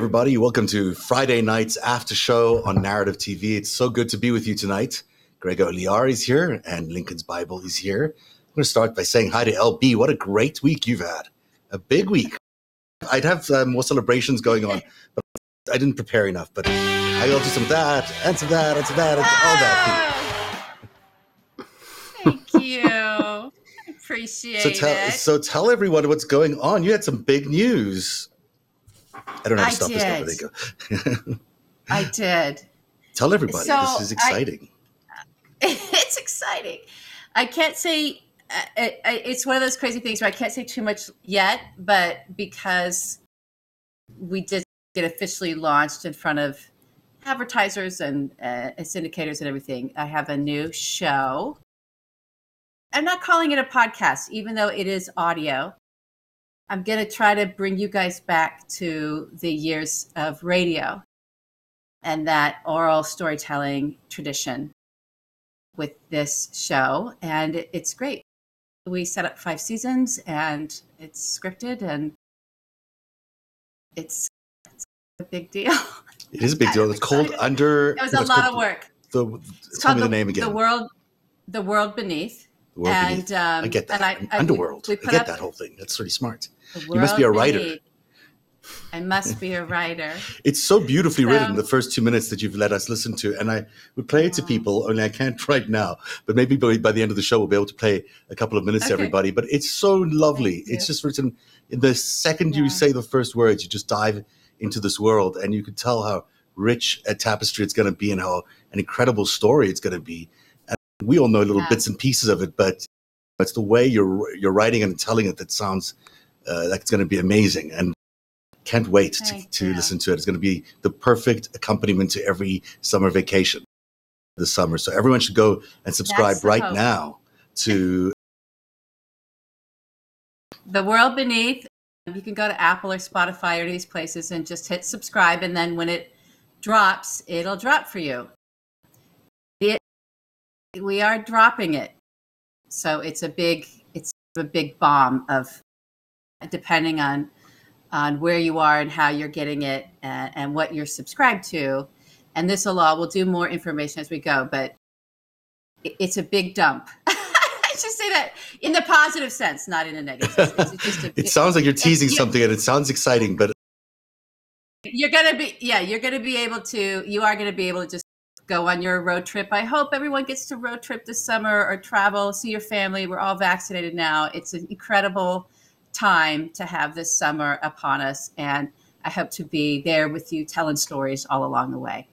Everybody. Welcome to Friday night's after show on Narrative TV. It's so good to be with you tonight. Greg Olear is here and Lincoln's Bible is here. I'm going to start by saying hi to LB. What a great week you've had. A big week. I'd have uh, more celebrations going on, but I didn't prepare enough. But I'll do some of that and some of that and some of that and all that. Thank you. Appreciate so tell, it. So tell everyone what's going on. You had some big news. I don't have to I stop did. this now. There you go. I did. Tell everybody. So this is exciting. I, it's exciting. I can't say uh, it, it's one of those crazy things where I can't say too much yet, but because we did get officially launched in front of advertisers and uh, syndicators and everything, I have a new show. I'm not calling it a podcast, even though it is audio. I'm going to try to bring you guys back to the years of radio and that oral storytelling tradition with this show. And it's great. We set up five seasons and it's scripted and it's, it's a big deal. it is a big deal. It's called. Under. It was a lot called of work. The, It's tell me called the name again. The world, the world beneath. The World and, Beneath. um, I get that. and I- I- Underworld. we I get that whole thing. That's pretty smart. You must be a writer. beneath. I must be a writer. It's so beautifully written, the first two minutes that you've let us listen to. And I would play it to people, only I can't right now. But maybe by, by the end of the show, we'll be able to play a couple of minutes to everybody. But it's so lovely. It's just written the second you say the first words, you just dive into this world. And you can tell how rich a tapestry it's going to be and how an incredible story it's going to be. We all know little Yeah. bits and pieces of it, but it's the way you're, you're writing and telling it that sounds uh, like it's going to be amazing. And can't wait to, to listen to it. It's going to be the perfect accompaniment to every summer vacation this summer. So everyone should go and subscribe right hope. now to The World Beneath. You can go to Apple or Spotify or these places and just hit subscribe. And then when it drops, it'll drop for you. It, we are dropping it. So it's a big, it's a big bomb of depending on on where you are and how you're getting it and, and what you're subscribed to. And this will all, we'll do more information as we go, but it- it's a big dump. I should say that in the positive sense, not in a negative sense. It's just a, it sounds like you're teasing you- something and it sounds exciting, but you're gonna be yeah you're gonna be able to you are gonna be able to just go on your road trip. I hope everyone gets to road trip this summer or travel see your family. We're all vaccinated now. It's an incredible time to have this summer upon us and i hope to be there with you telling stories all along the way.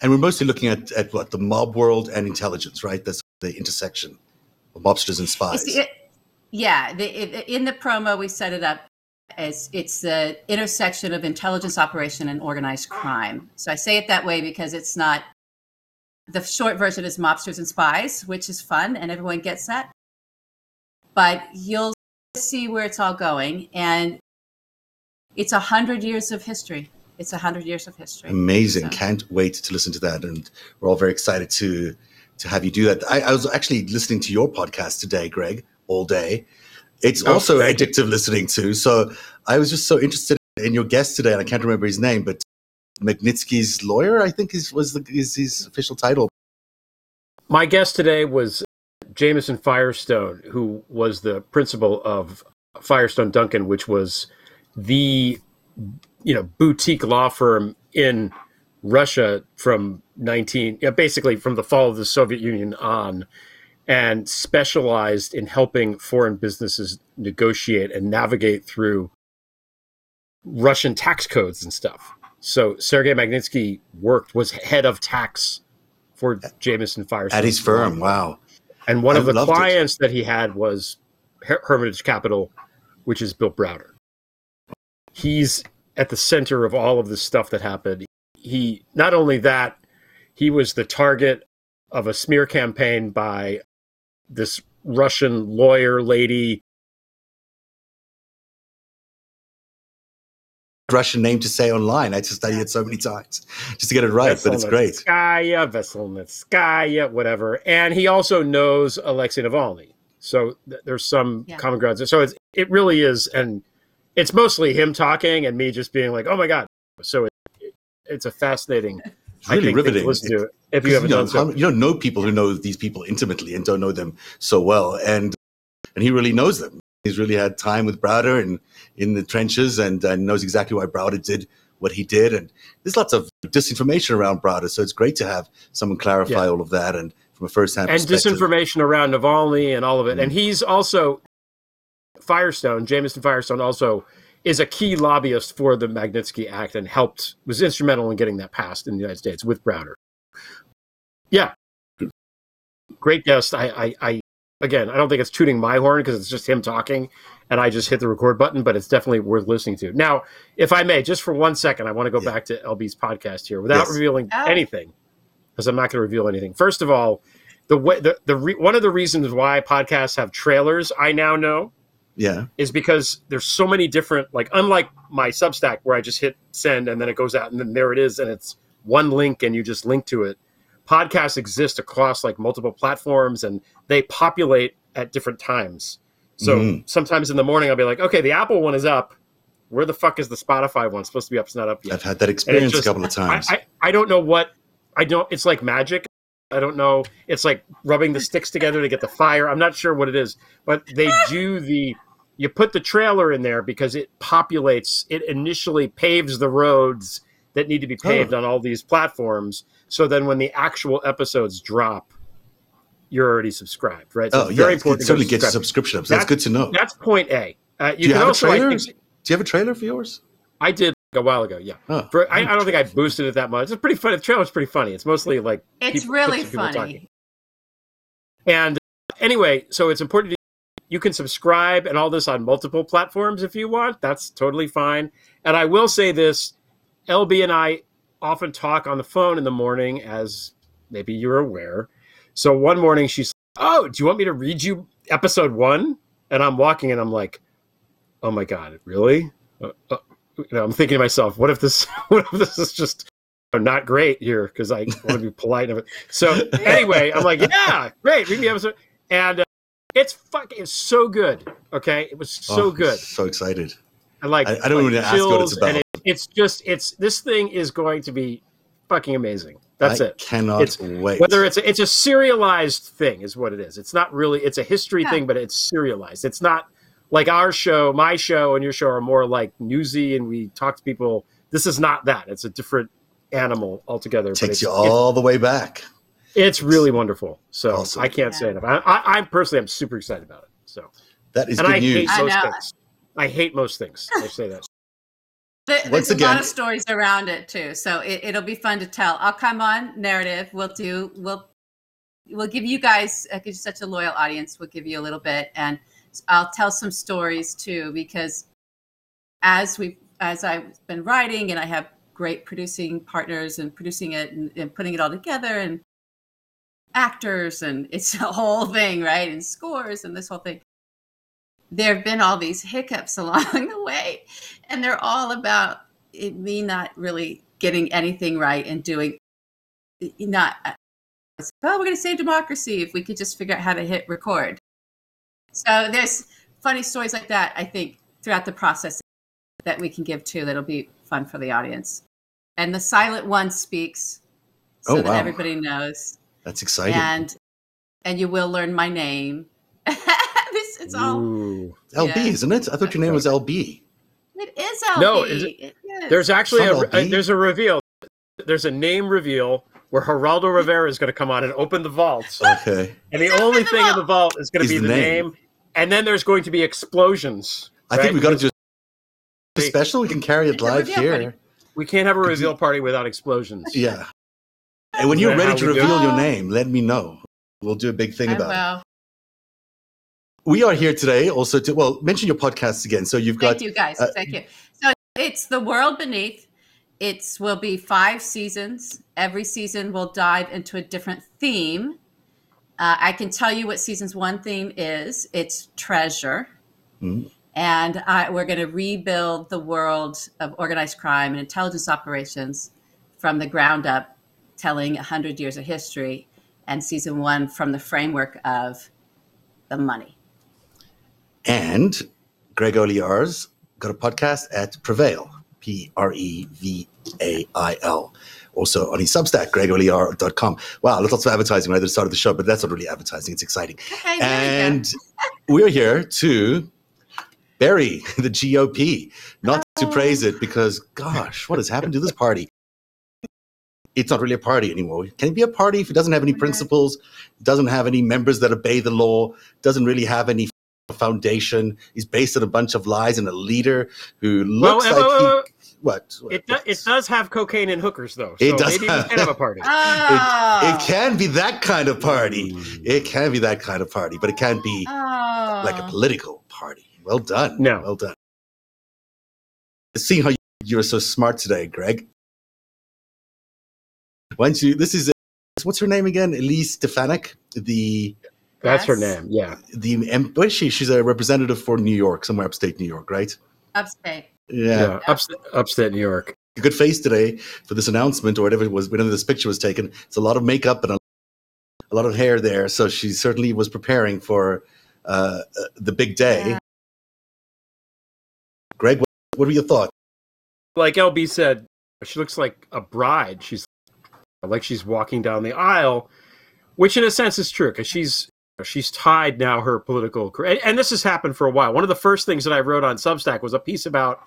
And we're mostly looking at, at what? The mob world and intelligence, right? That's the intersection of mobsters and spies. The- it- yeah the, it, in the promo we set it up as it's the intersection of intelligence operation and organized crime. So i say it that way because it's not the short version is mobsters and spies which is fun and everyone gets that but you'll see where it's all going and it's a hundred years of history it's a hundred years of history Amazing. So- Can't wait to listen to that. And we're all very excited to to have you do that. I, I was actually listening to your podcast today, Greg, all day. It's Oh, also addictive listening to. So I was just so interested in your guest today, and I can't remember his name, but Magnitsky's lawyer, I think is was the, is his official title. My guest today was Jamison Firestone, who was the principal of Firestone Duncan, which was the you know boutique law firm in Russia from 19 yeah, basically from the fall of the Soviet Union on and specialized in helping foreign businesses negotiate and navigate through Russian tax codes and stuff. So Sergei Magnitsky worked was head of tax for Jamison Firestone At his firm, wow. and one I of the loved it. clients that he had was Her- Hermitage Capital, which is Bill Browder. He's at the center of all of the stuff that happened. He not only that, he was the target of a smear campaign by this Russian lawyer lady. Russian name to say online. I just studied it so many times just to get it right, but it's great. Veselnitskaya, Veselnitskaya, whatever. And he also knows Alexei Navalny. So th- there's some Yeah. common grounds. So it's, it really is, and it's mostly him talking and me just being like, oh my God, So it, it's a fascinating. It's really I think, riveting. Listen to it if you haven't you, know, done so. you don't know people who know these people intimately and don't know them so well, and and he really knows them. He's really had time with Browder and in the trenches, and, and knows exactly why Browder did what he did. And there's lots of disinformation around Browder, so it's great to have someone clarify Yeah. all of that and from a first-hand and disinformation around Navalny and all of it. Mhm. And he's also Firestone, Jamison Firestone, also is a key lobbyist for the Magnitsky Act and helped was instrumental in getting that passed in the United States with Browder. Yeah, great guest. I, I, I again, I don't think it's tooting my horn because it's just him talking, and I just hit the record button. But it's definitely worth listening to. Now, if I may, just for one second, I want to go Yeah. back to LB's podcast here without Yes. revealing Oh. anything, because I'm not going to reveal anything. First of all, the way the, the re, one of the reasons why podcasts have trailers, I now know, yeah, is because there's so many different like unlike my Substack where I just hit send and then it goes out and then there it is and it's one link and you just link to it. Podcasts exist across like multiple platforms and they populate at different times. So Mhm. sometimes in the morning I'll be like, okay, the Apple one is up. Where the fuck is the Spotify one? It's supposed to be up. It's not up yet. I've had that experience just- a couple of I, times. I, I don't know what I don't. It's like magic. I don't know. It's like rubbing the sticks together to get the fire. I'm not sure what it is, but they do the. You put the trailer in there because it populates. It initially paves the roads that need to be paved Oh. on all these platforms. So then, when the actual episodes drop, you're already subscribed, right? So oh, it's yeah, very it important. to certainly go gets a subscribe. subscription. So that's, good to know. That's point A. Uh, you, Do you can have also, a I trailer? think, Do you have a trailer for yours? I did a while ago. Yeah. Oh, For, I, I don't think I boosted it that much. It's pretty funny. The trailer's pretty funny. It's mostly like It's people- really clips of people funny. talking. And anyway, so it's important. To, you can subscribe and all this on multiple platforms if you want. That's totally fine. And I will say this: LB and I often talk on the phone in the morning, as maybe you're aware. So one morning she's, "Oh, do you want me to read you episode one?" And I'm walking, and I'm like, "Oh my god, really?" Uh, uh, you know, I'm thinking to myself, "What if this? What if this is just?" Not great here because I want to be polite. and. So anyway, I'm like, yeah, great. Read the episode, and uh, it's fucking it's so good. Okay, it was so Oh, good. So excited. I like. I- I don't like even ask what it's about. And it, it's just it's this thing is going to be fucking amazing. That's it. I it. Cannot It's- wait. Whether it's a, it's a serialized thing is what it is. It's not really it's a history Yeah. thing, but it's serialized. It's not like our show, my show, and your show are more like newsy, and we talk to people. This is not that. It's a different animal altogether. but takes it's, you all the way back. It's really wonderful. So Awesome. I can't say Yeah. enough. I, I, I personally am super excited about it. So That is and good I news. hate I most know. things. I hate most things. I say that. There- Once There's a lot of stories around it too, so it, it'll be fun to tell. I'll come on narrative. We'll do. We'll we'll give you guys uh, because you're such a loyal audience. We'll give you a little bit, and I'll tell some stories too because as we as I've been writing and I have great producing partners and producing it and, and putting it all together and actors and it's a whole thing, right? And scores and this whole thing. There have been all these hiccups along the way, and they're all about it, me not really getting anything right and doing not. Uh, oh, we're going to save democracy if we could just figure out how to hit record. So there's funny stories like that. I think throughout the process that we can give too. That'll be fun for the audience. And the silent one speaks, oh, so Oh, that wow. everybody knows That's exciting. and and you will learn my name. this it's all Ooh. LB, yeah. isn't it? I thought your name was LB. It is LB. No, is it- It is. There's actually a, a- uh, there's a reveal. There's a name reveal where Geraldo Rivera is going to come on and open the vault, Okay. and the Open only the thing in the vault is going to be the the name. name. and then there's going to be explosions. I think right? we got to do a special. We can carry it live here. party. We can't have a reveal you- party without explosions. Yeah. And when you're ready to reveal your name, let me know. We'll do a big thing I about it. We are here today also to, well, mention your podcasts again. So you've got, Thank you guys. uh, Thank you. So it's the world beneath. It's will be five seasons. Every season will dive into a different theme. Uh, I can tell you what season's one theme is. It's treasure. Mhm. And I, we're going to rebuild the world of organized crime and intelligence operations from the ground up, telling 100 years of history. And season one from the framework of the money. And Greg Olear's got a podcast at Prevail, P R E V A I L. Also on his Substack, gregolear.com. Wow, lots of advertising right at the start of the show, but that's not really advertising. It's exciting. Okay, And we're here to bury the GOP, not to Oh. praise it because, gosh, what has happened to this party? It's not really a party anymore. Can it be a party if it doesn't have any principles, doesn't have any members that obey the law, doesn't really have any foundation, He's based on a bunch of lies and a leader who looks uh, like well, he. well, What? what- it, do, it does have cocaine and hookers, though. So It does maybe have- we can have a party. go. Oh. It can be that kind of party. It can be that kind of party, but it can't be Oh. like a political party. Well done. No. Well done. Seeing how you're so smart today, Greg. Why don't you? This is what's her name again? Elise Stefanik, the That's her name. Yeah. the what is she? She's a representative for New York, somewhere upstate New York, right? Upstate. Yeah, Yeah. Upstate, upstate New York. a good face today for this announcement or whatever it was. Whenever this picture was taken, it's a lot of makeup and a, a lot of hair there. So she certainly was preparing for uh, uh, the big day. Yeah. Greg, what, what were your thoughts? Like LB said, she looks like a bride. She's like she's walking down the aisle, which in a sense is true because she's she's tied now her political career. And, and this has happened for a while. One of the first things that I wrote on Substack was a piece about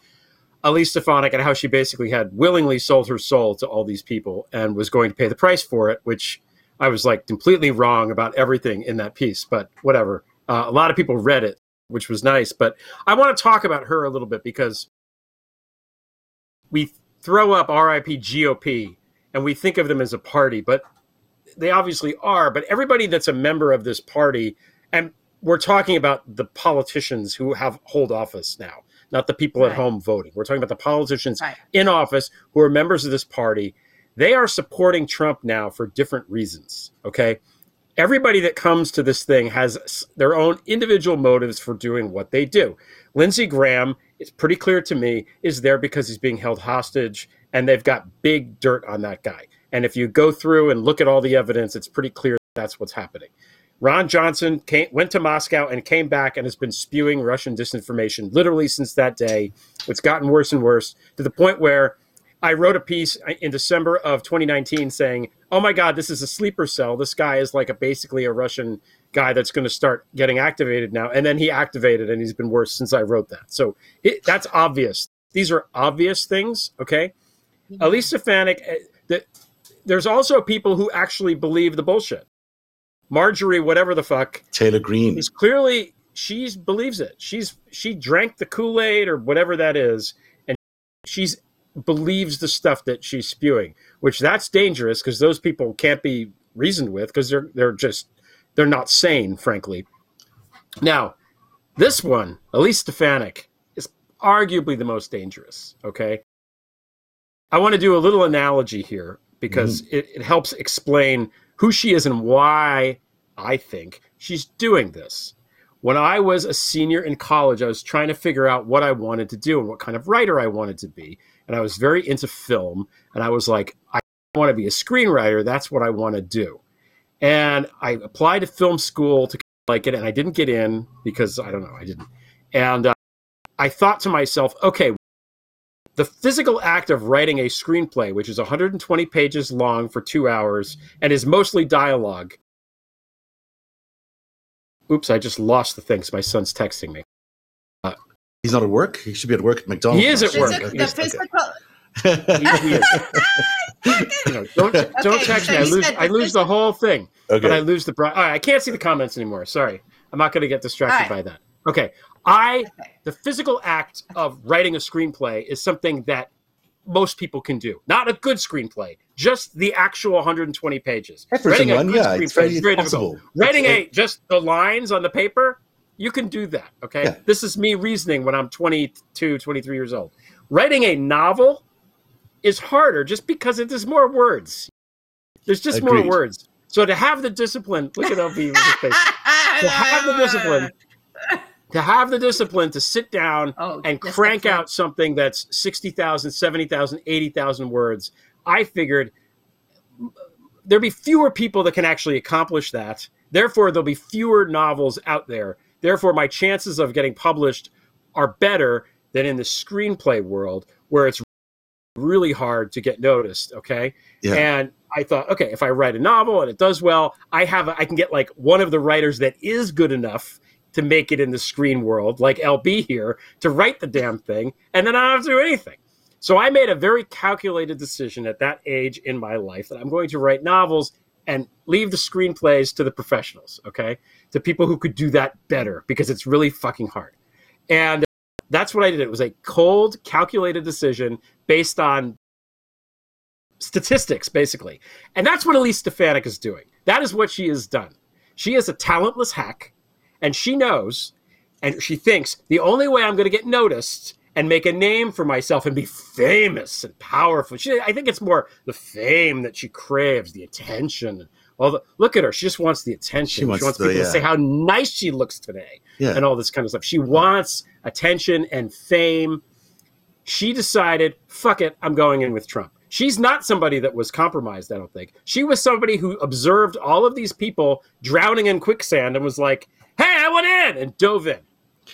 Elise Stefanik and how she basically had willingly sold her soul to all these people and was going to pay the price for it, which I was like completely wrong about everything in that piece, but whatever. Uh, a lot of people read it, which was nice. But I want to talk about her a little bit because we throw up RIP GOP and we think of them as a party, but they obviously are. But everybody that's a member of this party, and we're talking about the politicians who have hold office now, not the people at home voting. We're talking about the politicians Right. in office who are members of this party. They are supporting Trump now for different reasons. Okay. Everybody that comes to this thing has their own individual motives for doing what they do. Lindsey Graham, it's pretty clear to me, is there because he's being held hostage and they've got big dirt on that guy. And if you go through and look at all the evidence, it's pretty clear that's what's happening. Ron Johnson came, went to Moscow and came back and has been spewing Russian disinformation literally since that day. It's gotten worse and worse to the point where I wrote a piece in December of 2019 saying, "Oh my God, this is a sleeper cell. This guy is like a basically a Russian guy that's going to start getting activated now." And then he activated, and he's been worse since I wrote that. So it, that's obvious. These are obvious things. Okay, Elise Stefanik. eh, The, there's also people who actually believe the bullshit. Marjorie, whatever the fuck, Taylor Greene. is clearly she believes it. She's she drank the Kool Aid or whatever that is, and she's believes the stuff that she's spewing. Which that's dangerous because those people can't be reasoned with because they're they're just they're not sane, frankly. Now, this one, Elise Stefanik, is arguably the most dangerous. Okay, I want to do a little analogy here because it, it helps explain who she is and why I think she's doing this. When I was a senior in college, I was trying to figure out what I wanted to do and what kind of writer I wanted to be. And I was very into film. And I was like, I want to be a screenwriter. That's what I want to do. And I applied to film school to like it, and I didn't get in because I don't know, I didn't. And uh, I thought to myself, okay, the physical act of writing a screenplay, which is 120 pages long for two hours and is mostly dialogue. Oops, I just lost the thing 'cause my son's texting me. Uh, He's not at work. He should be at work at McDonald's. He is at work. Physical- Okay. the Yes, physical. He- he. You know, don't don't text so me. I lose I the lose the whole thing. Okay. but I lose the. Bri- all right, I can't see the comments anymore. Sorry, I'm not going to get distracted All by that. Okay, I Okay. the physical act of writing a screenplay is something that most people can do. Not a good screenplay, just the actual 120 pages. Writing a one, good yeah, it's screenplay very is very possible. difficult. Writing a just the lines on the paper, you can do that. Okay, Yeah. this is me reasoning when I'm 22, 23 years old. Writing a novel is harder just because it is more words. There's just more words. So to have the discipline, look at LB with his face. To have the discipline, to have the discipline to sit down Oh, and yes, crank that's right. out something that's 60,000, 70,000, 80,000 words, I figured there'd be fewer people that can actually accomplish that. Therefore, there'll be fewer novels out there. Therefore, my chances of getting published are better than in the screenplay world, where it's really hard to get noticed. Okay. Yeah. And I thought, okay, if I write a novel and it does well, I have, a, I can get like one of the writers that is good enough to make it in the screen world, like LB here, to write the damn thing, and then I don't have to do anything. So I made a very calculated decision at that age in my life that I'm going to write novels and leave the screenplays to the professionals, okay? To people who could do that better because it's really fucking hard. And that's what I did. It was a cold, calculated decision based on statistics, basically. And that's what Elise Stefanik is doing. That is what she has done. She is a talentless hack, and she knows and she thinks the only way I'm going to get noticed and make a name for myself and be famous and powerful. She, I think it's more the fame that she craves, the attention. All the look at her. She just wants the attention. She wants, she wants the, people yeah. to say how nice she looks today Yeah. and all this kind of stuff. She wants attention and fame. She decided, fuck it, I'm going in with Trump. She's not somebody that was compromised, I don't think. She was somebody who observed all of these people drowning in quicksand and was like, hey, I went in and dove in.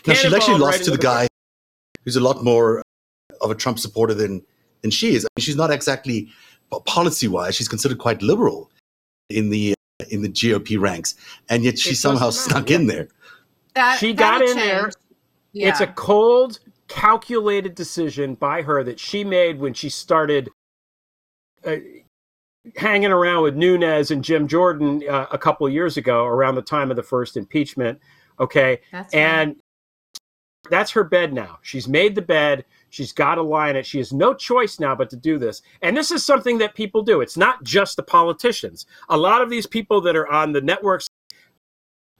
Now, she's Cannonball actually right lost to into the guy who's a lot more of a Trump supporter than than she is. I mean, she's not exactly policy wise. She's considered quite liberal in the in the GOP ranks, and yet she It somehow doesn't snuck yeah. in there. That, She got that'll in there. Yeah. It's a cold, calculated decision by her that she made when she started uh, hanging around with Nunes and Jim Jordan uh, a couple years ago, around the time of the first impeachment. Okay, That's right. and that's her bed now. She's made the bed. She's got to lie in it. She has no choice now but to do this. And this is something that people do. It's not just the politicians. A lot of these people that are on the networks,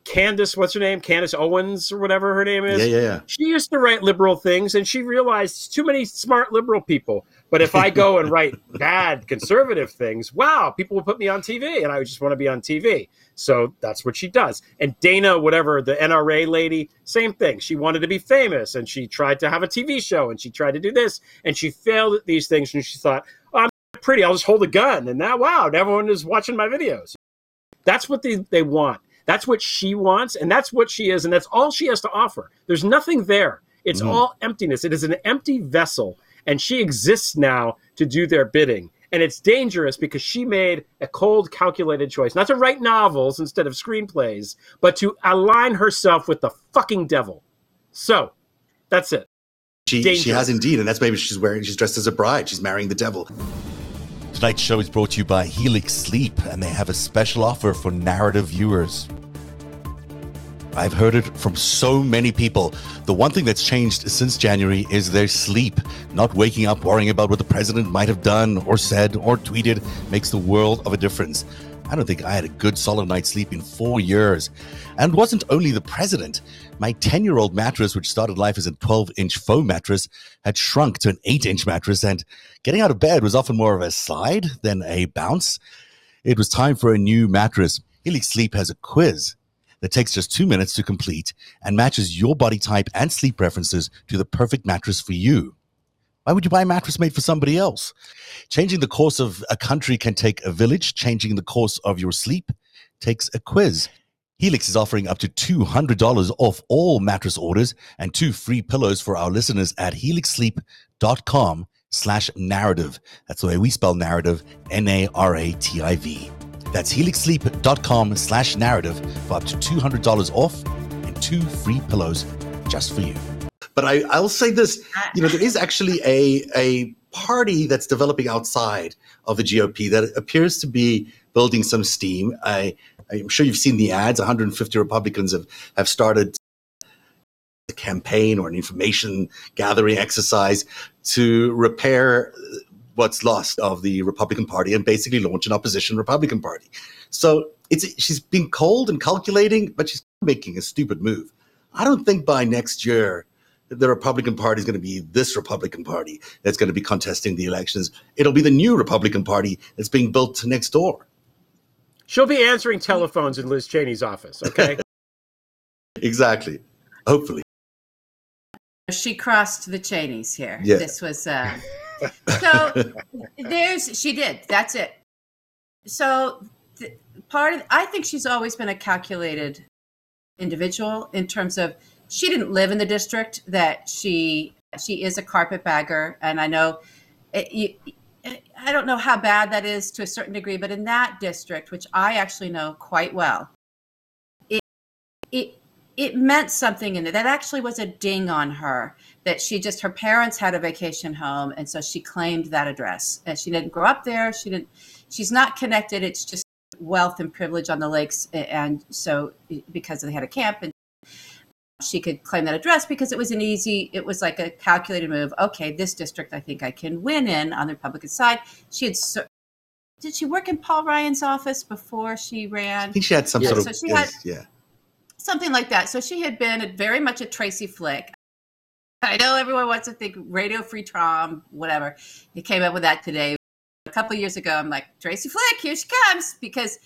Candace, what's her name? Candace Owens or whatever her name is. Yeah, yeah, yeah. She used to write liberal things and she realized too many smart liberal people. But if I go and write bad conservative things, wow, people will put me on TV and I just want to be on TV. So that's what she does. And Dana, whatever, the NRA lady, same thing. She wanted to be famous and she tried to have a TV show and she tried to do this and she failed at these things and she thought, oh, I'm pretty, I'll just hold a gun. And now, wow, everyone is watching my videos. That's what they, they want. That's what she wants, and that's what she is, and that's all she has to offer. There's nothing there. It's Mhm. all emptiness. It is an empty vessel, and she exists now to do their bidding. And it's dangerous because she made a cold, calculated choice not to write novels instead of screenplays, but to align herself with the fucking devil. So, that's it. She she has indeed, and that's maybe she's wearing. She's dressed as a bride. She's marrying the devil. Tonight's show is brought to you by Helix Sleep, and they have a special offer for narrative viewers. I've heard it from so many people. The one thing that's changed since January is their sleep. Not waking up worrying about what the president might have done or said or tweeted makes the world of a difference. I don't think I had a good solid night's sleep in four years. And it wasn't only the president. My 10 year old mattress, which started life as a 12 inch foam mattress, had shrunk to an 8 inch mattress, and getting out of bed was often more of a slide than a bounce. It was time for a new mattress. Helix Sleep has a quiz that takes just two minutes to complete and matches your body type and sleep preferences to the perfect mattress for you. Why would you buy a mattress made for somebody else? Changing the course of a country can take a village. Changing the course of your sleep takes a quiz. Helix is offering up to $200 off all mattress orders and two free pillows for our listeners at helixsleep.com slash narrative. That's the way we spell narrative, N-A-R-A-T-I-V. That's helixsleep.com slash narrative for up to $200 off and two free pillows just for you. But I, I'll say this, you know, there is actually a, a party that's developing outside of the GOP that appears to be building some steam. I, I'm sure you've seen the ads. 150 Republicans have, have started a campaign or an information gathering exercise to repair what's lost of the Republican Party and basically launch an opposition Republican Party. So it's she's being cold and calculating, but she's making a stupid move. I don't think by next year the Republican Party is going to be this Republican Party that's going to be contesting the elections. It'll be the new Republican Party that's being built next door. She'll be answering telephones in Liz Cheney's office, okay? Exactly. Hopefully. She crossed the Cheneys here. Yeah. This was uh so there's she did. That's it. So th- part of I think she's always been a calculated individual in terms of she didn't live in the district that she she is a carpetbagger and I know it, you, I don't know how bad that is to a certain degree, but in that district, which I actually know quite well, it it it meant something in it. That actually was a ding on her that she just her parents had a vacation home, and so she claimed that address. And she didn't grow up there. She didn't. She's not connected. It's just wealth and privilege on the lakes, and so because they had a camp and she could claim that address because it was an easy it was like a calculated move okay this district i think i can win in on the republican side she had did she work in paul ryan's office before she ran i think she had some Yeah. sort So of she had- yeah something like that. So she had been very much a tracy flick. I know everyone wants to think radio free trom whatever. He came up with that today. A couple years ago i'm like tracy flick here she comes because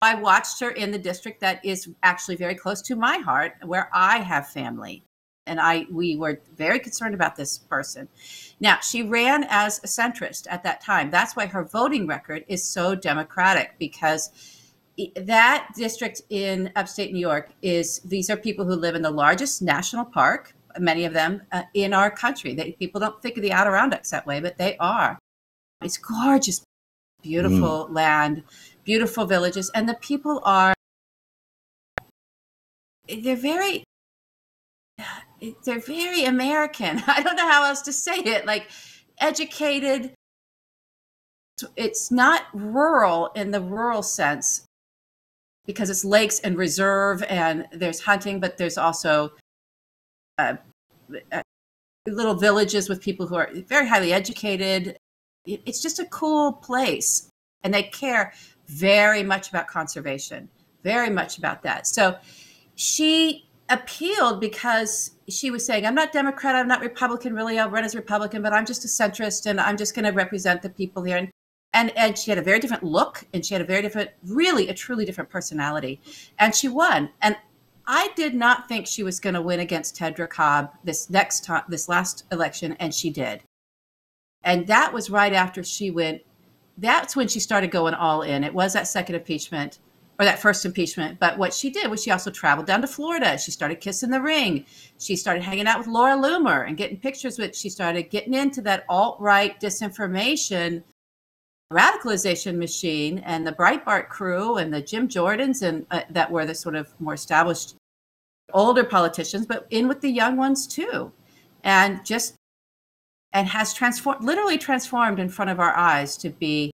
I watched her in the district that is actually very close to my heart, where I have family, and I we were very concerned about this person. Now she ran as a centrist at that time. That's why her voting record is so Democratic because that district in upstate New York is these are people who live in the largest national park, many of them uh, in our country. They, people don't think of the Adirondacks that way, but they are. It's gorgeous, beautiful land beautiful villages and the people are they're very they're very american i don't know how else to say it like educated it's not rural in the rural sense because it's lakes and reserve and there's hunting but there's also uh, uh, little villages with people who are very highly educated it's just a cool place and they care very much about conservation, very much about that. So she appealed because she was saying, I'm not Democrat, I'm not Republican, really, I'll run as Republican, but I'm just a centrist and I'm just going to represent the people here. And, and, and she had a very different look and she had a very different, really a truly different personality. And she won. And I did not think she was going to win against Tedra Cobb this next time, this last election, and she did. And that was right after she went that's when she started going all in. It was that second impeachment or that first impeachment. But what she did was she also traveled down to Florida. She started kissing the ring. She started hanging out with Laura Loomer and getting pictures with. She started getting into that alt right disinformation radicalization machine and the Breitbart crew and the Jim Jordans and uh, that were the sort of more established older politicians, but in with the young ones too, and just and has transformed, literally transformed in front of our eyes to be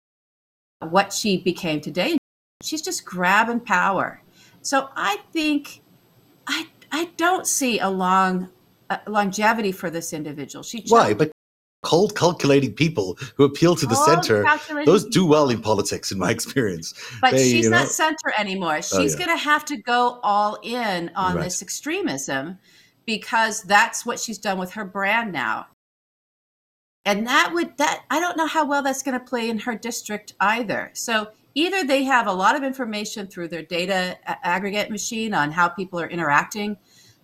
what she became today. She's just grabbing power. So I think I I don't see a long uh, longevity for this individual. She why but cold calculating people who appeal to the Cold, center those do well in politics in my experience But They, she's you know- not center anymore. Oh, she's Oh, yeah. going to have to go all in on Right. this extremism because that's what she's done with her brand now. And that would that I don't know how well that's going to play in her district either. So either they have a lot of information through their data aggregate machine on how people are interacting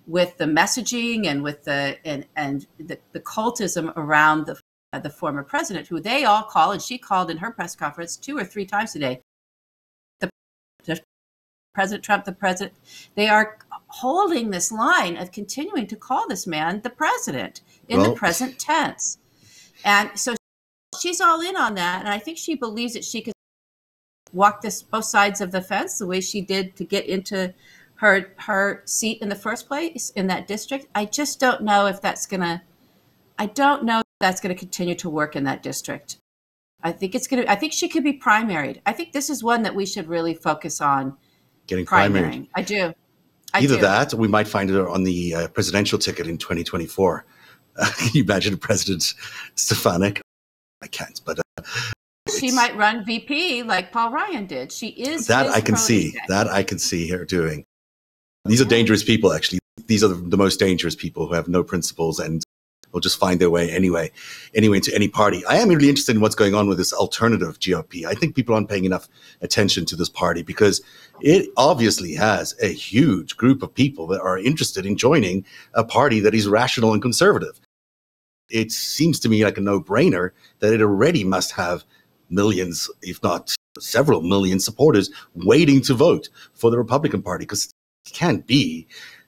with the messaging and with the and and the, the cultism around the uh, the former president who they all call and she called in her press conference two or three times a day President Trump, the president, they are holding this line of continuing to call this man the president in Well- the present tense. And so she's all in on that. And I think she believes that she could walk this both sides of the fence the way she did to get into her her seat in the first place in that district. I just don't know if that's gonna I don't know if that's gonna continue to work in that district. I think it's gonna I think she could be primaried. I think this is one that we should really focus on getting primary. I do. I Either do. that, or we might find her on the uh, presidential ticket in 2024. Uh, can you imagine President Stefanik? I can't, but uh, she might run VP like Paul Ryan did. She is that I can see. That I can see her doing. These are dangerous people, actually. These are the, most dangerous people who have no principles and will just find their way anyway, anyway into any party. I am really interested in what's going on with this alternative GOP. I think people aren't paying enough attention to this party because it obviously has a huge group of people that are interested in joining a party that is rational and conservative. It seems to me like a no-brainer that it already must have millions, if not several million supporters waiting to vote for the Republican Party because can't be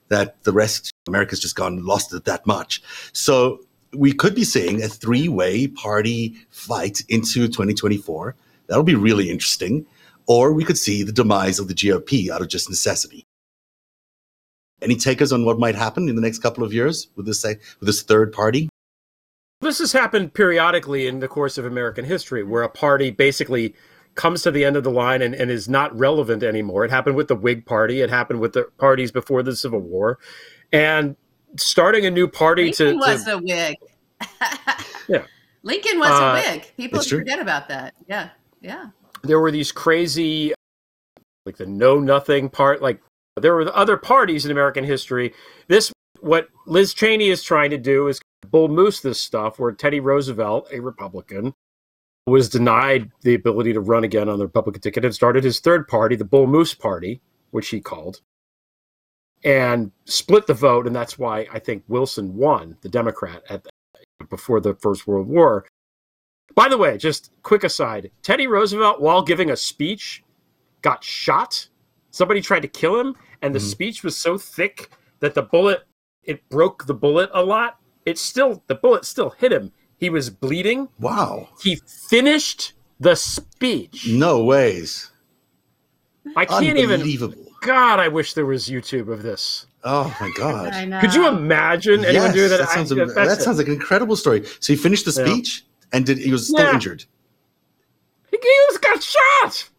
that the rest of America's just gone lost it that much. So we could be seeing a three-way party fight into 2024. That'll be really interesting. Or we could see the demise of the GOP out of just necessity. Any takers on what might happen in the next couple of years with this with this third party? This has happened periodically in the course of American history, where a party basically comes to the end of the line and, and is not relevant anymore. It happened with the Whig Party. It happened with the parties before the Civil War, and starting a new party Lincoln to, was to a Whig. Yeah. Lincoln was Uh, a Whig. People forget about that. Yeah, yeah. there were these crazy like the know nothing part like there were other parties in american history this what liz cheney is trying to do is bull moose this stuff where teddy roosevelt a republican was denied the ability to run again on the republican ticket and started his third party the bull moose party which he called and split the vote and that's why i think wilson won the democrat at the, before the first world war by the way, just quick aside Teddy Roosevelt, while giving a speech, got shot. Somebody tried to kill him, and the Mhm. speech was so thick that the bullet it broke the bullet a lot. It still the bullet still hit him. He was bleeding. Wow. He finished the speech. No ways. I can't even Unbelievable. God, I wish there was YouTube of this. Oh my god. I know. Could you imagine anyone Yes, do that? That I- sounds, that's that sounds like an incredible story. So he finished the Yeah. speech and did he was still Yeah. injured. he just got shot.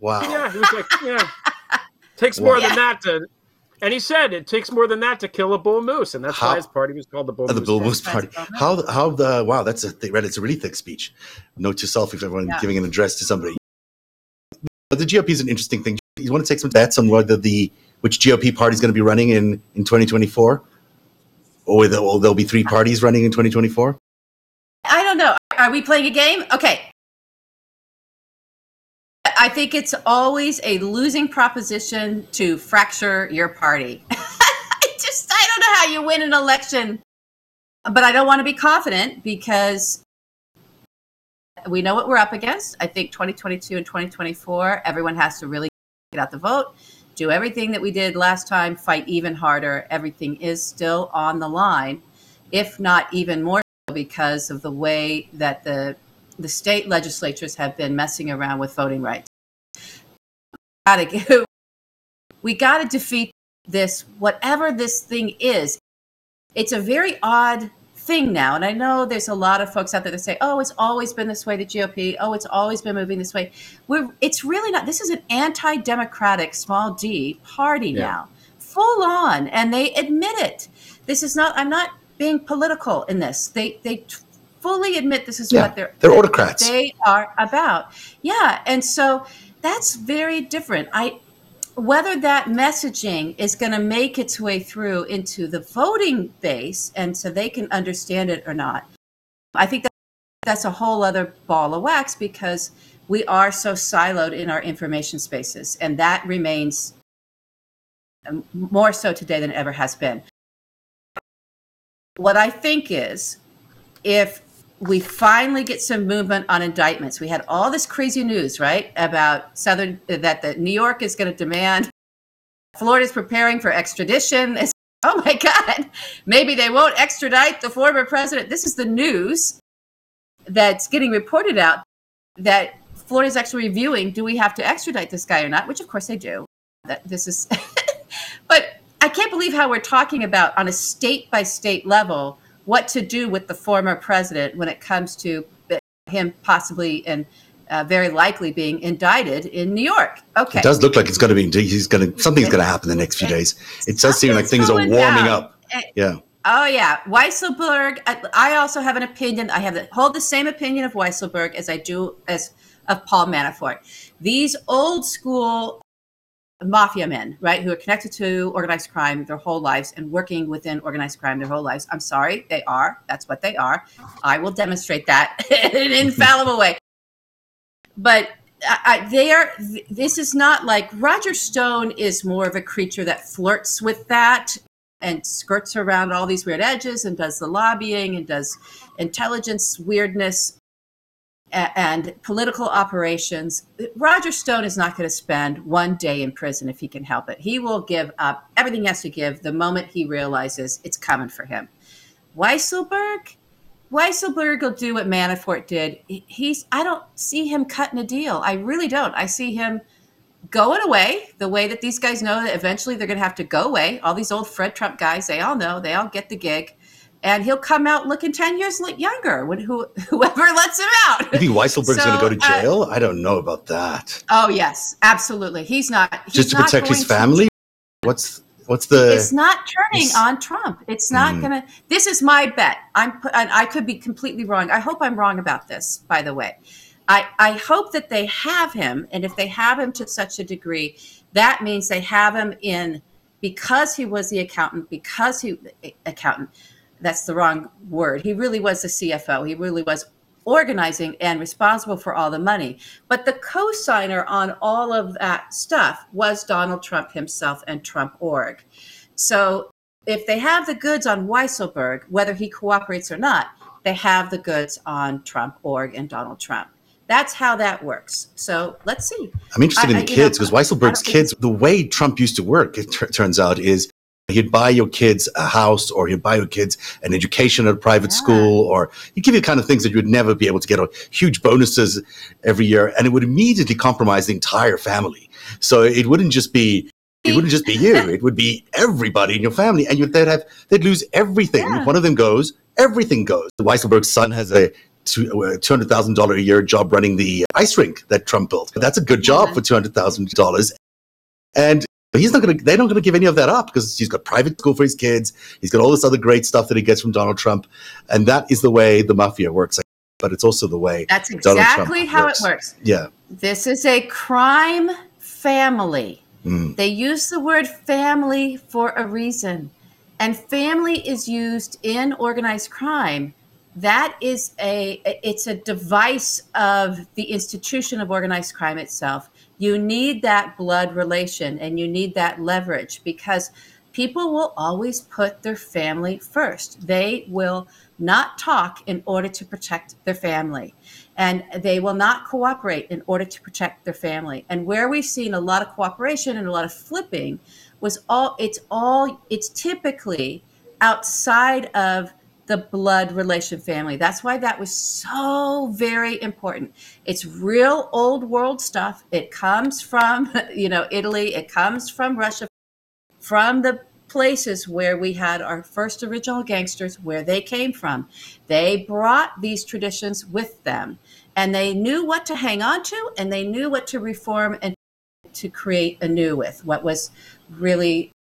Wow. Yeah, he was like, yeah. Takes more than that to and he said it takes more than that to kill a bull moose, and that's How- why his party was called the Bull Uh, the Moose. Bill Party. Moose Party. That's. How how the wow? That's a thick, right. It's a really thick speech. Note to self if everyone Yeah. giving an address to somebody. But the GOP is an interesting thing. You want to take some bets on whether the which GOP party is going to be running in in 2024, or whether or there'll be three parties running in 2024. I don't know. Are we playing a game? Okay. I think it's always a losing proposition to fracture your party. I just, I don't know how you win an election, but I don't want to be confident because we know what we're up against. I think 2022 and 2024, everyone has to really get out the vote, do everything that we did last time, fight even harder. Everything is still on the line, if not even more so because of the way that the the state legislatures have been messing around with voting rights. Gotta get- we got to defeat this, whatever this thing is. It's a very odd thing now. And I know there's a lot of folks out there that say, oh, it's always been this way, the GOP. Oh, it's always been moving this way. We're, it's really not. This is an anti democratic, small d party Yeah. now, full on. And they admit it. This is not, I'm not being political in this. They, they fully admit this is Yeah, what they're, they're autocrats. they are about. Yeah. And so that's very different. I, whether that messaging is going to make its way through into the voting base and so they can understand it or not, I think that that's a whole other ball of wax because we are so siloed in our information spaces, and that remains um, more so today than it ever has been. What I think is if we finally get some movement on indictments. We had all this crazy news, right, about Southern that the New York is going to demand Florida's preparing for extradition. It's, oh my God, maybe they won't extradite the former president. This is the news that's getting reported out that Florida's actually reviewing: do we have to extradite this guy or not? Which, of course, they do. That this is, but I can't believe how we're talking about on a state by state level what to do with the former president when it comes to him possibly and uh, very likely being indicted in New York. Okay. It does look like it's going to be. He's going to something's going to happen the next few days. It does seem like things are warming going up. Yeah. Oh yeah, Weisselberg. I, I also have an opinion. I have the, hold the same opinion of Weisselberg as I do as of Paul Manafort. These old school mafia men, right, who are connected to organized crime their whole lives and working within organized crime their whole lives. I'm sorry, they are. That's what they are. I will demonstrate that in an infallible way. But I, they are. This is not like Roger Stone is more of a creature that flirts with that and skirts around all these weird edges and does the lobbying and does intelligence weirdness and political operations. Roger Stone is not going to spend one day in prison if he can help it. He will give up everything he has to give the moment he realizes it's coming for him. Weisselberg, Weisselberg will do what Manafort did. He's I don't see him cutting a deal. I really don't. I see him going away the way that these guys know that eventually they're going to have to go away. All these old Fred Trump guys, they all know, they all get the gig. And he'll come out looking 10 years younger when who, whoever lets him out. You think Weisselberg's so, going to go to uh, jail? Uh, I don't know about that. Oh, yes, absolutely. He's not. He's Just to protect his family? To, What's What's the? It's not turning on Trump. It's not mm. gonna. This is my bet. I'm. And I could be completely wrong. I hope I'm wrong about this. By the way, I I hope that they have him, and if they have him to such a degree, that means they have him in because he was the accountant. Because he accountant. That's the wrong word. He really was the CFO. He really was organizing and responsible for all the money. But the co signer on all of that stuff was Donald Trump himself and Trump Org. So if they have the goods on Weisselberg, whether he cooperates or not, they have the goods on Trump Org and Donald Trump. That's how that works. So let's see. I'm interested I, in the I, kids because Weisselberg's kids, the way Trump used to work, it t- turns out, is He'd buy your kids a house or he'd buy your kids an education at a private yeah. school or he'd give you kind of things that you would never be able to get or huge bonuses every year. And it would immediately compromise the entire family. So it wouldn't just be it wouldn't just be you. It would be everybody in your family, and you'd, they'd have they'd lose everything. Yeah. One of them goes, everything goes. The Weisselberg's son has a two uh, hundred thousand dollar a year job running the ice rink that Trump built. That's a good job yeah. for two hundred thousand dollars. And but he's not going to, they're not going to give any of that up because he's got private school for his kids. He's got all this other great stuff that he gets from Donald Trump. And that is the way the mafia works. But it's also the way that's exactly how works. it works. Yeah. This is a crime family. Mm. They use the word family for a reason. And family is used in organized crime that is a it's a device of the institution of organized crime itself you need that blood relation and you need that leverage because people will always put their family first. They will not talk in order to protect their family. And they will not cooperate in order to protect their family. And where we've seen a lot of cooperation and a lot of flipping was all it's all it's typically outside of the blood relation family. That's why that was so very important. It's real old world stuff. It comes from, you know, Italy, it comes from Russia, from the places where we had our first original gangsters, where they came from. They brought these traditions with them and they knew what to hang on to and they knew what to reform and to create anew with, what was really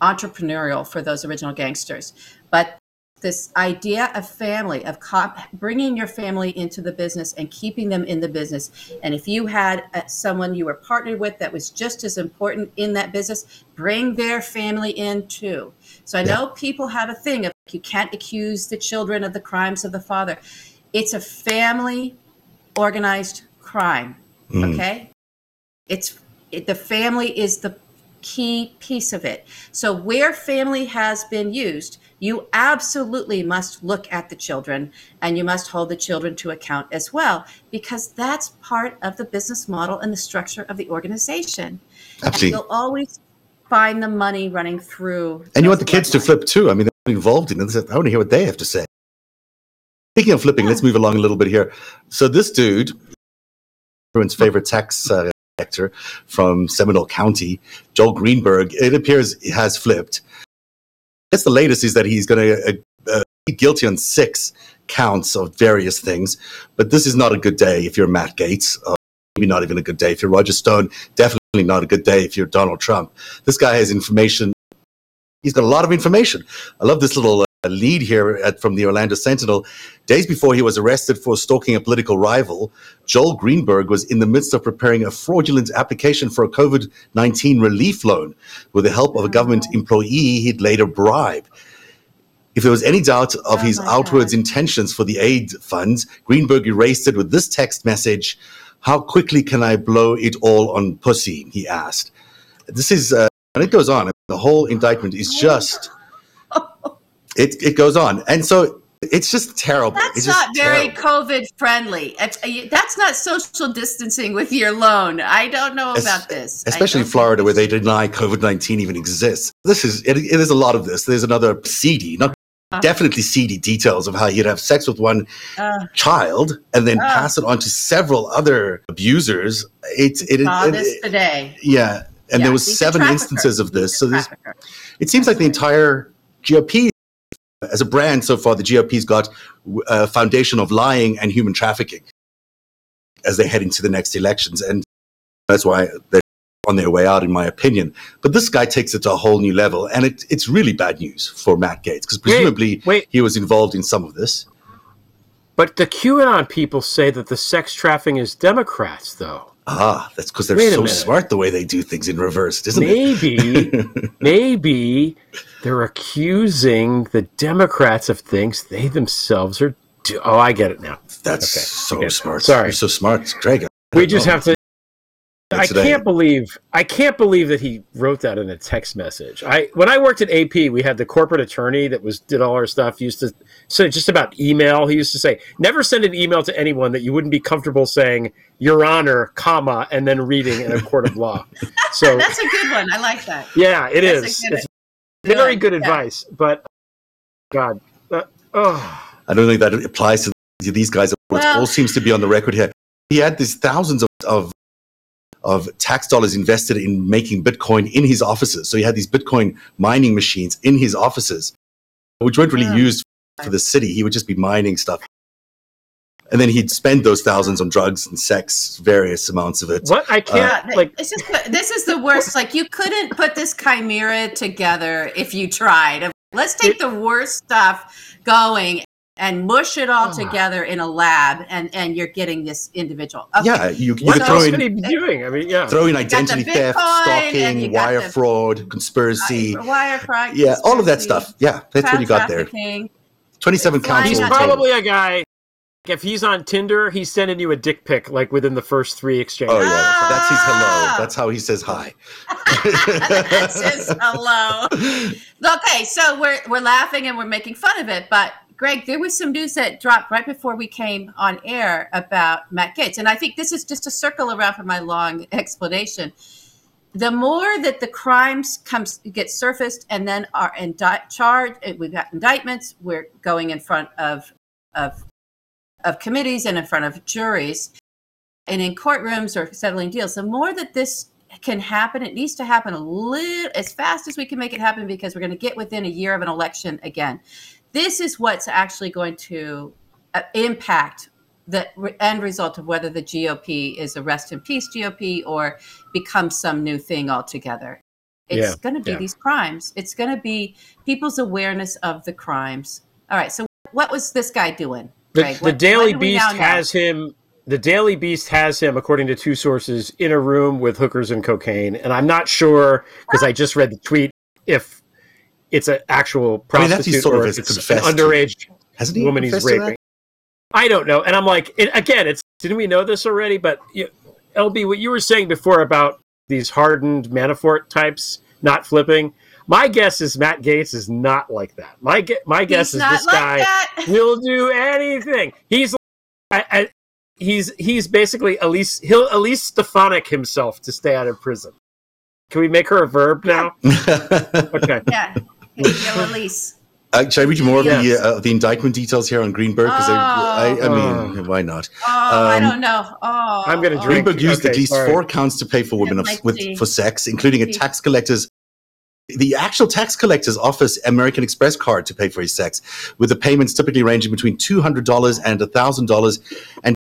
entrepreneurial for those original gangsters. But this idea of family of comp- bringing your family into the business and keeping them in the business. And if you had uh, someone you were partnered with that was just as important in that business bring their family in too. So i know people have a thing of you can't accuse the children of the crimes of the father. It's a family organized crime mm. okay? It's it, the family is the key piece of it. So where family has been used you absolutely must look at the children and you must hold the children to account as well, because that's part of the business model and the structure of the organization. Absolutely. And you'll always find the money running through. And you want the kids to flip too. I mean, they're involved in it. I want to hear what they have to say. Speaking of flipping, yeah. let's move along a little bit here. So this dude, everyone's favorite tax uh, collector from Seminole County, Joel Greenberg, it appears has flipped guess the latest is that he's going to uh, uh, be guilty on six counts of various things. But this is not a good day if you're Matt Gaetz. Uh, maybe not even a good day if you're Roger Stone. Definitely not a good day if you're Donald Trump. This guy has information. He's got a lot of information. I love this little uh, lead here at, from the Orlando Sentinel. Days before he was arrested for stalking a political rival, Joel Greenberg was in the midst of preparing a fraudulent application for a COVID 19 relief loan with the help of a government employee he'd later bribe. If there was any doubt of oh his outwards God. intentions for the aid funds, Greenberg erased it with this text message How quickly can I blow it all on pussy? He asked. This is, uh, and it goes on. The whole indictment is just, it, it goes on. And so it's just terrible. That's it's not very COVID friendly. Uh, that's not social distancing with your loan. I don't know about this. Especially in Florida, where they deny COVID nineteen even exists. This is it, it is a lot of this. There's another CD, not definitely seedy details of how he'd have sex with one Uh, child and then Oh. pass it on to several other abusers. It's it, it, saw it- this today. yeah, and Yeah, there was seven instances of this. So this it seems like the entire GOP, as a brand so far, the GOP's got a foundation of lying and human trafficking as they head into the next elections. And that's why they're on their way out, in my opinion. But this guy takes it to a whole new level. And it, it's really bad news for Matt Gaetz because Wait, presumably wait. he was involved in some of this. But the QAnon people say that the sex trafficking is Democrats, though. Ah, that's because they're Wait so smart the way they do things in reverse, isn't it? Maybe, maybe they're accusing the Democrats of things they themselves are. Do- oh, I get it now. That's Okay, so smart. Sorry. You're so smart, Greg. We just have to. I Today. can't believe I can't believe that he wrote that in a text message. I when I worked at AP, we had the corporate attorney that was did all our stuff. Used to say just about email. He used to say, "Never send an email to anyone that you wouldn't be comfortable saying Your Honor, comma, and then reading in a court of law." So That's a good one. I like that. yeah, it That's a is. good- It's very good yeah. advice, but God, uh, oh, I don't think that applies to these guys. It all seems to be on the record here. He had these thousands of, of of tax dollars invested in making Bitcoin in his offices. So he had these Bitcoin mining machines in his offices, which weren't really Yeah. used for the city. He would just be mining stuff. And then he'd spend those thousands on drugs and sex, various amounts of it. what I uh, can't Yeah, like. it's just this is the worst. Like you couldn't put this chimera together if you tried. Let's take the worst stuff going and mush it all Ah. together in a lab, and and you're getting this individual. Okay. Yeah, you, you What could throw else in he doing? I mean, yeah. throw in got the identity theft, Bitcoin, and you stalking, wire the- fraud, conspiracy. wire fraud. Yeah, all of that stuff. Yeah, that's what you got there. 27 Flying counts He's on on table. probably a guy. If he's on Tinder, he's sending you a dick pic like within the first three exchanges. Oh yeah, that's his hello. Ah. That's how he says hi. That's his hello. Okay, so we're we're laughing and we're making fun of it, but Greg, there was some news that dropped right before we came on air about Matt Gaetz, and I think this is just a circle around for my long explanation. The more that the crimes comes get surfaced and then are indi- charged, we've got indictments. We're going in front of of of committees and in front of juries and in courtrooms or settling deals. The more that this can happen. It needs to happen a little as fast as we can make it happen because we're going to get within a year of an election again. This is what's actually going to uh, impact the end result of whether the GOP is a rest in peace GOP or becomes some new thing altogether. It's Yeah, going to be yeah. these crimes. It's going to be people's awareness of the crimes. All right. So, what was this guy doing? The, Greg? the What- Daily what Beast know? has him. The Daily Beast has him, according to two sources, in a room with hookers and cocaine. And I'm not sure because I just read the tweet if it's an actual I mean, that's prostitute sort or has if it's an underage Hasn't he? woman he's confessed to that? raping. I don't know, and I'm like, it, again, it's didn't we know this already? But you, LB, what you were saying before about these hardened Manafort types not flipping. My guess is Matt Gaetz is not like that. My gue- my guess He's is this like guy that. will do anything. He's I, I, he's he's basically at least he'll at least Stefanik himself to stay out of prison. Can we make her a verb now? Okay. Yeah. He'll release. Uh, should I read you more of the, uh, the indictment details here on Greenberg? Because I, I, I mean, why not? Oh, I Um, don't know. Oh, I'm gonna oh. drink. Greenberg used Okay, at least sorry. four counts to pay for women of, might with, for sex, including a tax collector's. The actual tax collector's office American Express card to pay for his sex, with the payments typically ranging between two hundred dollars and thousand dollars, and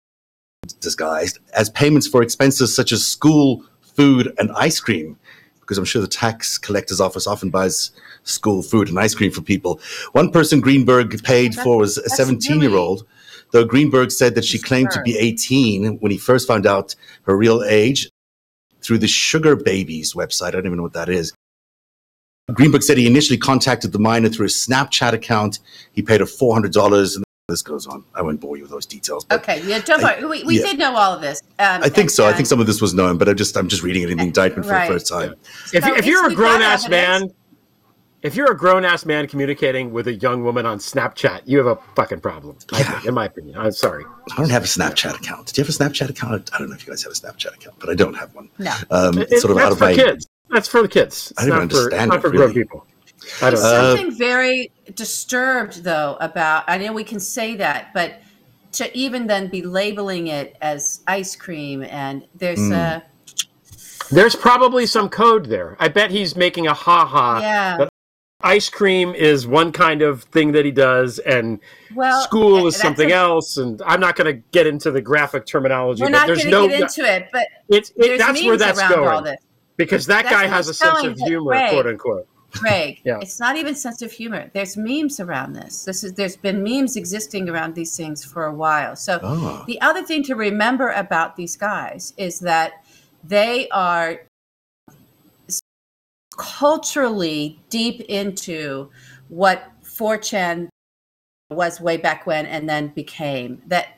disguised as payments for expenses such as school, food, and ice cream. Because I'm sure the tax collector's office often buys school food and ice cream for people. One person Greenberg paid That's- for was a 17 year old, though Greenberg said that she claimed to be 18 when he first found out her real age through the Sugar Babies website. I don't even know what that is. Greenberg said he initially contacted the minor through a Snapchat account. He paid her $400, and this goes on. I won't bore you with those details. But Okay, yeah, don't I- worry. We, we yeah. did know all of this. Um, I think and- so. I think some of this was known, but I'm just I'm just reading it in the indictment for Right. the first time. If, So if you're a it's- we've got grown ass man, if you're a grown ass man communicating with a young woman on Snapchat, you have a fucking problem. Yeah. think, in my opinion. I'm sorry. I don't have a Snapchat account. Do you have a Snapchat account? I don't know if you guys have a Snapchat account, but I don't have one. No. Um, It- it's sort of that's out of for my. kids. That's for the kids. It's I don't not understand For, not it, for grown people. I There's don't know. something very disturbed though about. I know we can say that, but to even then be labeling it as ice cream and there's Mm. a There's probably some code there. I bet he's making a ha ha. yeah. but Ice cream is one kind of thing that he does, and Well, school is something a- else. And I'm not going to get into the graphic terminology. We're but not there's going to no. get into it, but it's, it, that's where that's around all going this. because that That's guy has a sense of humor, quote unquote. Craig, Yeah. it's not even sense of humor. There's memes around this. This is there's been memes existing around these things for a while. So Oh. the other thing to remember about these guys is that they are culturally deep into what 4chan was way back when and then became. That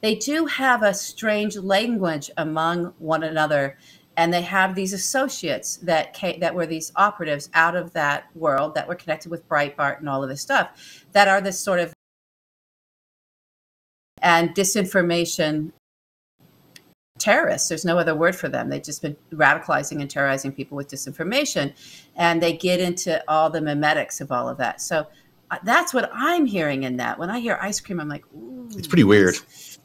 they do have a strange language among one another and they have these associates that came, that were these operatives out of that world that were connected with Breitbart and all of this stuff that are this sort of and disinformation terrorists. There's no other word for them. They've just been radicalizing and terrorizing people with disinformation, and they get into all the memetics of all of that. So uh, that's what I'm hearing in that. When I hear ice cream, I'm like, Ooh, It's pretty weird. It's,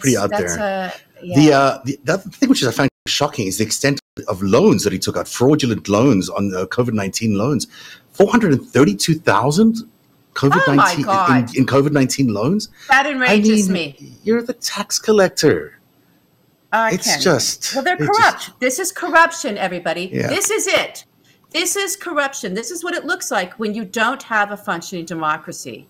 pretty out that's there. A, yeah. The, uh, the the other thing which is I find shocking is the extent of loans that he took out, fraudulent loans on uh, COVID nineteen loans, four hundred and thirty two thousand COVID Oh nineteen in, in COVID nineteen loans. that enrages I mean, me. you're the tax collector. I it's can't. just Well, they're it just- corrupt. this is corruption, everybody. Yeah. This is it. This is corruption. This is what it looks like when you don't have a functioning democracy.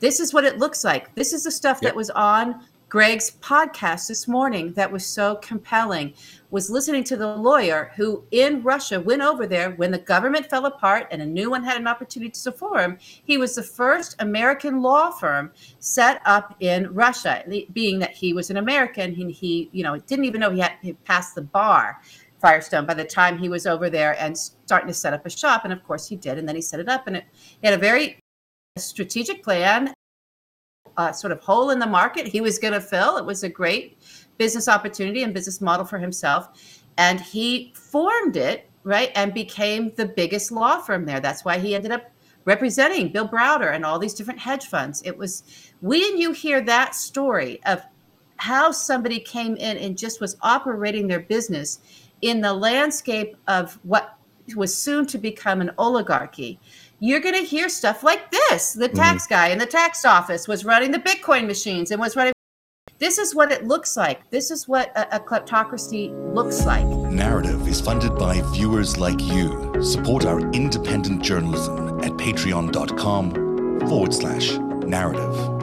This is what it looks like. This is the stuff Yep. that was on Greg's podcast this morning that was so compelling. Was listening to the lawyer who in Russia went over there when the government fell apart and a new one had an opportunity to form. He was the first American law firm set up in Russia, being that he was an American and he, you know, didn't even know he had passed the bar, Firestone, by the time he was over there and starting to set up a shop. And of course he did. And then he set it up and it he had a very strategic plan, uh, sort of hole in the market he was going to fill. It was a great business opportunity and business model for himself. And he formed it, right, and became the biggest law firm there. That's why he ended up representing Bill Browder and all these different hedge funds. It was when you hear that story of how somebody came in and just was operating their business in the landscape of what was soon to become an oligarchy, you're going to hear stuff like this. The mm-hmm. tax guy in the tax office was running the Bitcoin machines and was running. This is what it looks like. This is what a, a kleptocracy looks like. Narrative is funded by viewers like you. Support our independent journalism at patreon.com forward slash narrative.